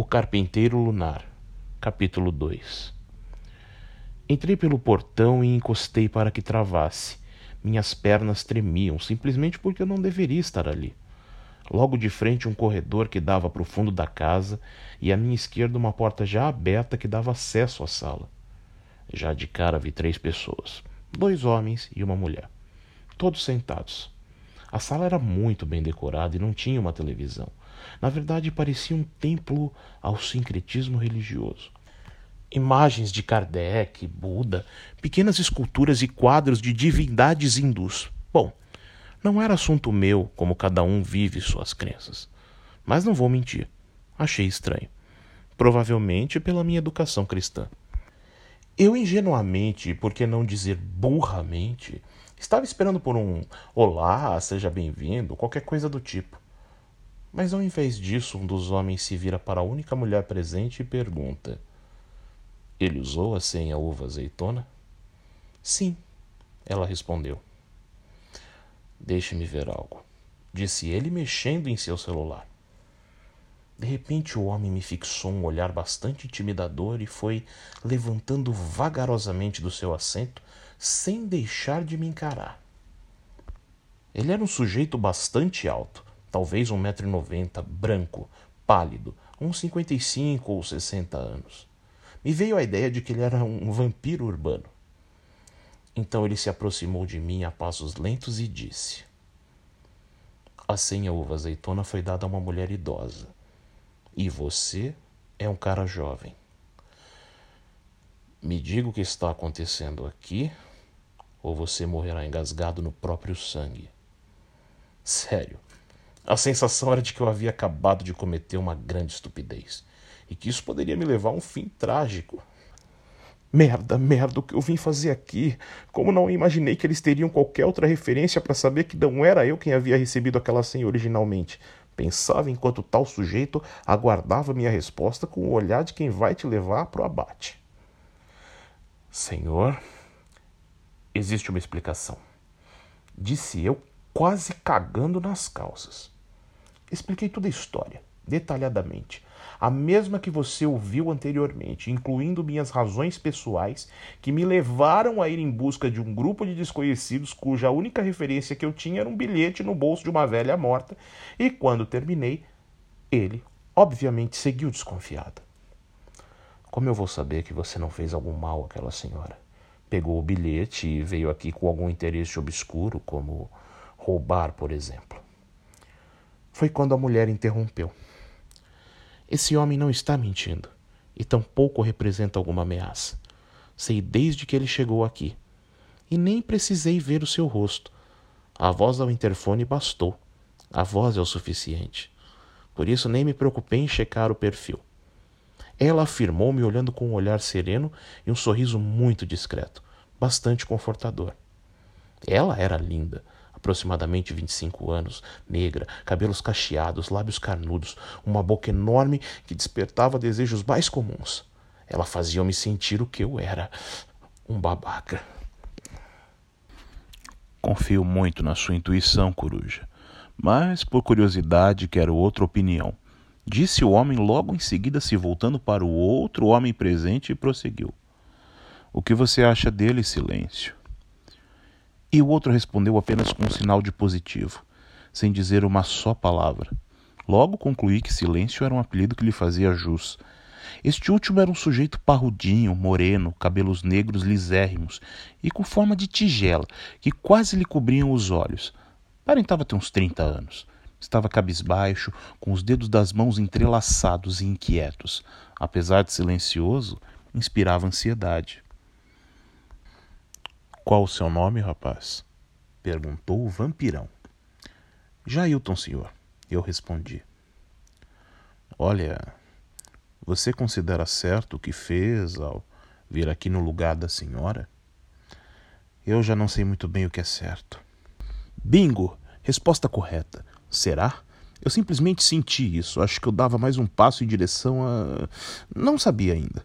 O Carpinteiro Lunar, capítulo 2 Entrei pelo portão e encostei para que travasse. Minhas pernas tremiam, simplesmente porque eu não deveria estar ali. Logo de frente, um corredor que dava para o fundo da casa e à minha esquerda, uma porta já aberta que dava acesso à sala. Já de cara vi três pessoas: dois homens e uma mulher, todos sentados. A sala era muito bem decorada e não tinha uma televisão. Na verdade, parecia um templo ao sincretismo religioso. Imagens de Kardec, Buda, pequenas esculturas e quadros de divindades hindus. Bom, não era assunto meu como cada um vive suas crenças. Mas não vou mentir, achei estranho. Provavelmente pela minha educação cristã. Eu ingenuamente, por que não dizer burramente, estava esperando por um olá, seja bem-vindo, qualquer coisa do tipo. Mas ao invés disso, um dos homens se vira para a única mulher presente e pergunta: Ele usou a senha uva azeitona? Sim, ela respondeu. Deixe-me ver algo, disse ele, mexendo em seu celular. De repente, o homem me fixou um olhar bastante intimidador e foi levantando vagarosamente do seu assento, sem deixar de me encarar. Ele era um sujeito bastante alto, talvez um metro e noventa, branco, pálido, uns cinquenta e cinco ou sessenta anos. Me veio a ideia de que ele era um vampiro urbano. Então ele se aproximou de mim a passos lentos e disse: A senha uva azeitona foi dada a uma mulher idosa. E você é um cara jovem. Me diga o que está acontecendo aqui, ou você morrerá engasgado no próprio sangue. Sério, a sensação era de que eu havia acabado de cometer uma grande estupidez e que isso poderia me levar a um fim trágico. Merda, merda, o que eu vim fazer aqui? Como não imaginei que eles teriam qualquer outra referência para saber que não era eu quem havia recebido aquela senha originalmente. Pensava enquanto tal sujeito aguardava minha resposta com o olhar de quem vai te levar para o abate. Senhor, existe uma explicação. Disse eu, quase cagando nas calças. Expliquei toda a história, detalhadamente, a mesma que você ouviu anteriormente, incluindo minhas razões pessoais que me levaram a ir em busca de um grupo de desconhecidos cuja única referência que eu tinha era um bilhete no bolso de uma velha morta, e quando terminei, ele, obviamente, seguiu desconfiado. Como eu vou saber que você não fez algum mal àquela senhora? Pegou o bilhete e veio aqui com algum interesse obscuro, como roubar, por exemplo. Foi quando a mulher interrompeu. Esse homem não está mentindo, e tampouco representa alguma ameaça. Sei desde que ele chegou aqui. E nem precisei ver o seu rosto. A voz ao interfone bastou. A voz é o suficiente. Por isso nem me preocupei em checar o perfil. Ela afirmou, me olhando com um olhar sereno e um sorriso muito discreto, bastante confortador. Ela era linda, aproximadamente 25 anos, negra, cabelos cacheados, lábios carnudos, uma boca enorme que despertava desejos mais comuns. Ela fazia-me sentir o que eu era, um babaca. Confio muito na sua intuição, coruja, mas por curiosidade quero outra opinião. Disse o homem logo em seguida, se voltando para o outro homem presente, e prosseguiu. O que você acha dele, silêncio? E o outro respondeu apenas com um sinal de positivo, sem dizer uma só palavra. Logo concluí que Silêncio era um apelido que lhe fazia jus. Este último era um sujeito parrudinho, moreno, cabelos negros lisérrimos e com forma de tigela, que quase lhe cobriam os olhos. Parentava ter uns trinta anos. Estava cabisbaixo, com os dedos das mãos entrelaçados e inquietos. Apesar de silencioso, inspirava ansiedade. Qual o seu nome, rapaz? perguntou o vampirão. Jailton, senhor, eu respondi. Olha, você considera certo o que fez ao vir aqui no lugar da senhora? Eu já não sei muito bem o que é certo. Bingo! Resposta correta. Será? Eu simplesmente senti isso. Acho que eu dava mais um passo em direção a. Não sabia ainda.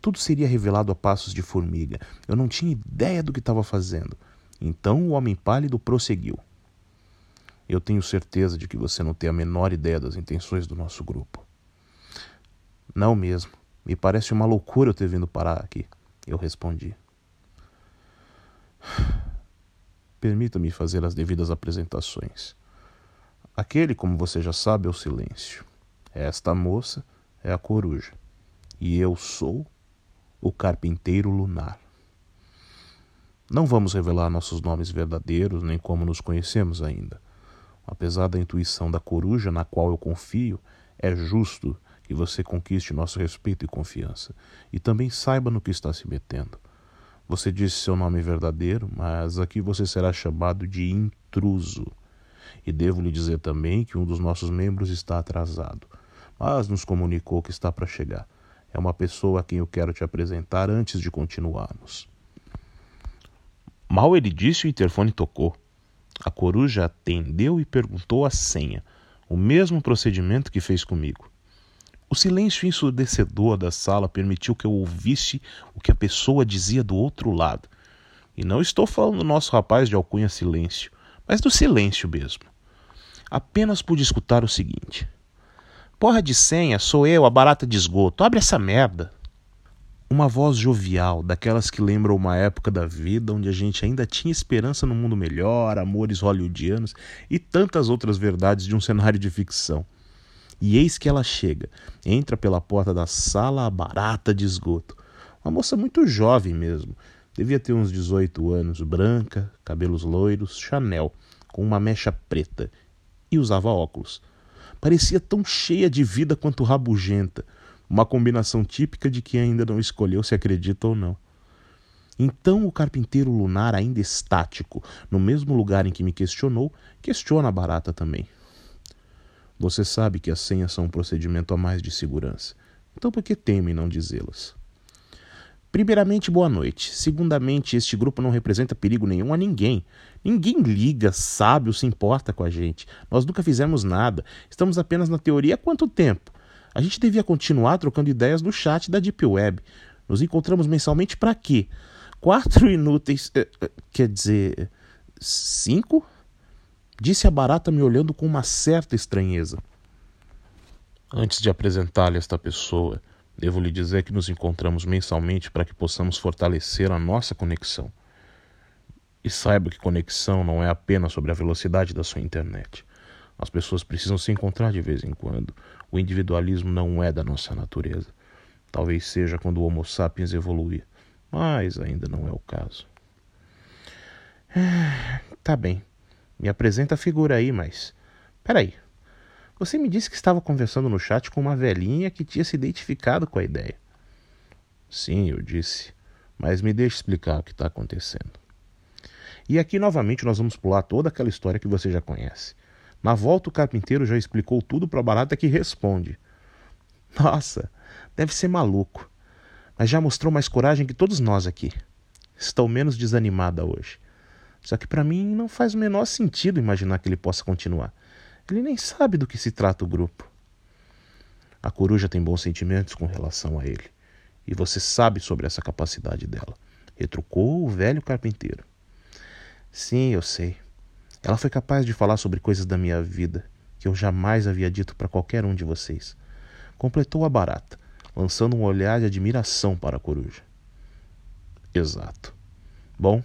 Tudo seria revelado a passos de formiga. Eu não tinha ideia do que estava fazendo. Então o homem pálido prosseguiu. Eu tenho certeza de que você não tem a menor ideia das intenções do nosso grupo. Não mesmo. Me parece uma loucura eu ter vindo parar aqui. Eu respondi. Permita-me fazer as devidas apresentações. Aquele, como você já sabe, é o silêncio. Esta moça é a coruja. E eu sou o carpinteiro lunar. Não vamos revelar nossos nomes verdadeiros nem como nos conhecemos ainda. Apesar da intuição da coruja na qual eu confio, é justo que você conquiste nosso respeito e confiança e também saiba no que está se metendo. Você disse seu nome verdadeiro, mas aqui você será chamado de intruso. E devo lhe dizer também que um dos nossos membros está atrasado, mas nos comunicou que está para chegar. É uma pessoa a quem eu quero te apresentar antes de continuarmos. Mal ele disse, o interfone tocou. A coruja atendeu e perguntou a senha, o mesmo procedimento que fez comigo. O silêncio ensurdecedor da sala permitiu que eu ouvisse o que a pessoa dizia do outro lado. E não estou falando do nosso rapaz de alcunha silêncio, mas do silêncio mesmo. Apenas pude escutar o seguinte: Porra de senha, sou eu, a barata de esgoto. Abre essa merda. Uma voz jovial, daquelas que lembram uma época da vida onde a gente ainda tinha esperança no mundo melhor, amores hollywoodianos e tantas outras verdades de um cenário de ficção. E eis que ela chega, entra pela porta da sala a barata de esgoto. Uma moça muito jovem mesmo, devia ter uns 18 anos, branca, cabelos loiros, Chanel, com uma mecha preta, e usava óculos. Parecia tão cheia de vida quanto rabugenta, uma combinação típica de quem ainda não escolheu se acredita ou não. Então o carpinteiro lunar, ainda estático, no mesmo lugar em que me questionou, questiona a barata também. Você sabe que as senhas são um procedimento a mais de segurança. Então por que teme não dizê-las? Primeiramente, boa noite. Segundamente, este grupo não representa perigo nenhum a ninguém. Ninguém liga, sabe ou se importa com a gente. Nós nunca fizemos nada. Estamos apenas na teoria há quanto tempo? A gente devia continuar trocando ideias no chat da Deep Web. Nos encontramos mensalmente para quê? Quatro inúteis. Eh, eh, quer dizer. Cinco? Disse a barata me olhando com uma certa estranheza. Antes de apresentar-lhe esta pessoa, Devo lhe dizer que nos encontramos mensalmente para que possamos fortalecer a nossa conexão. E saiba que conexão não é apenas sobre a velocidade da sua internet. As pessoas precisam se encontrar de vez em quando. O individualismo não é da nossa natureza. Talvez seja quando o Homo sapiens evoluir, mas ainda não é o caso. Ah, tá bem. Me apresenta a figura aí, mas. Peraí. Você me disse que estava conversando no chat com uma velhinha que tinha se identificado com a ideia. Sim, eu disse, mas me deixe explicar o que está acontecendo. E aqui novamente nós vamos pular toda aquela história que você já conhece. Na volta o carpinteiro já explicou tudo para a barata que responde. Nossa, deve ser maluco. Mas já mostrou mais coragem que todos nós aqui. Estou menos desanimada hoje. Só que para mim não faz o menor sentido imaginar que ele possa continuar. Ele nem sabe do que se trata o grupo. A coruja tem bons sentimentos com relação a ele, e você sabe sobre essa capacidade dela, retrucou o velho carpinteiro. Sim, eu sei. Ela foi capaz de falar sobre coisas da minha vida que eu jamais havia dito para qualquer um de vocês. Completou a barata, lançando um olhar de admiração para a coruja. Exato. Bom,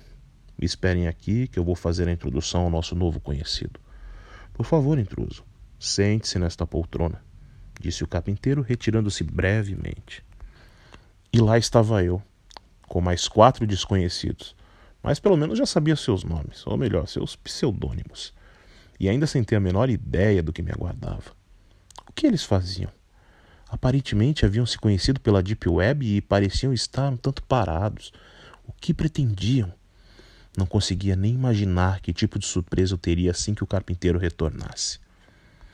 me esperem aqui que eu vou fazer a introdução ao nosso novo conhecido. Por favor, intruso, sente-se nesta poltrona, disse o carpinteiro, retirando-se brevemente. E lá estava eu, com mais quatro desconhecidos, mas pelo menos já sabia seus nomes, ou melhor, seus pseudônimos, e ainda sem ter a menor ideia do que me aguardava. O que eles faziam? Aparentemente haviam se conhecido pela Deep Web e pareciam estar um tanto parados. O que pretendiam? Não conseguia nem imaginar que tipo de surpresa eu teria assim que o carpinteiro retornasse.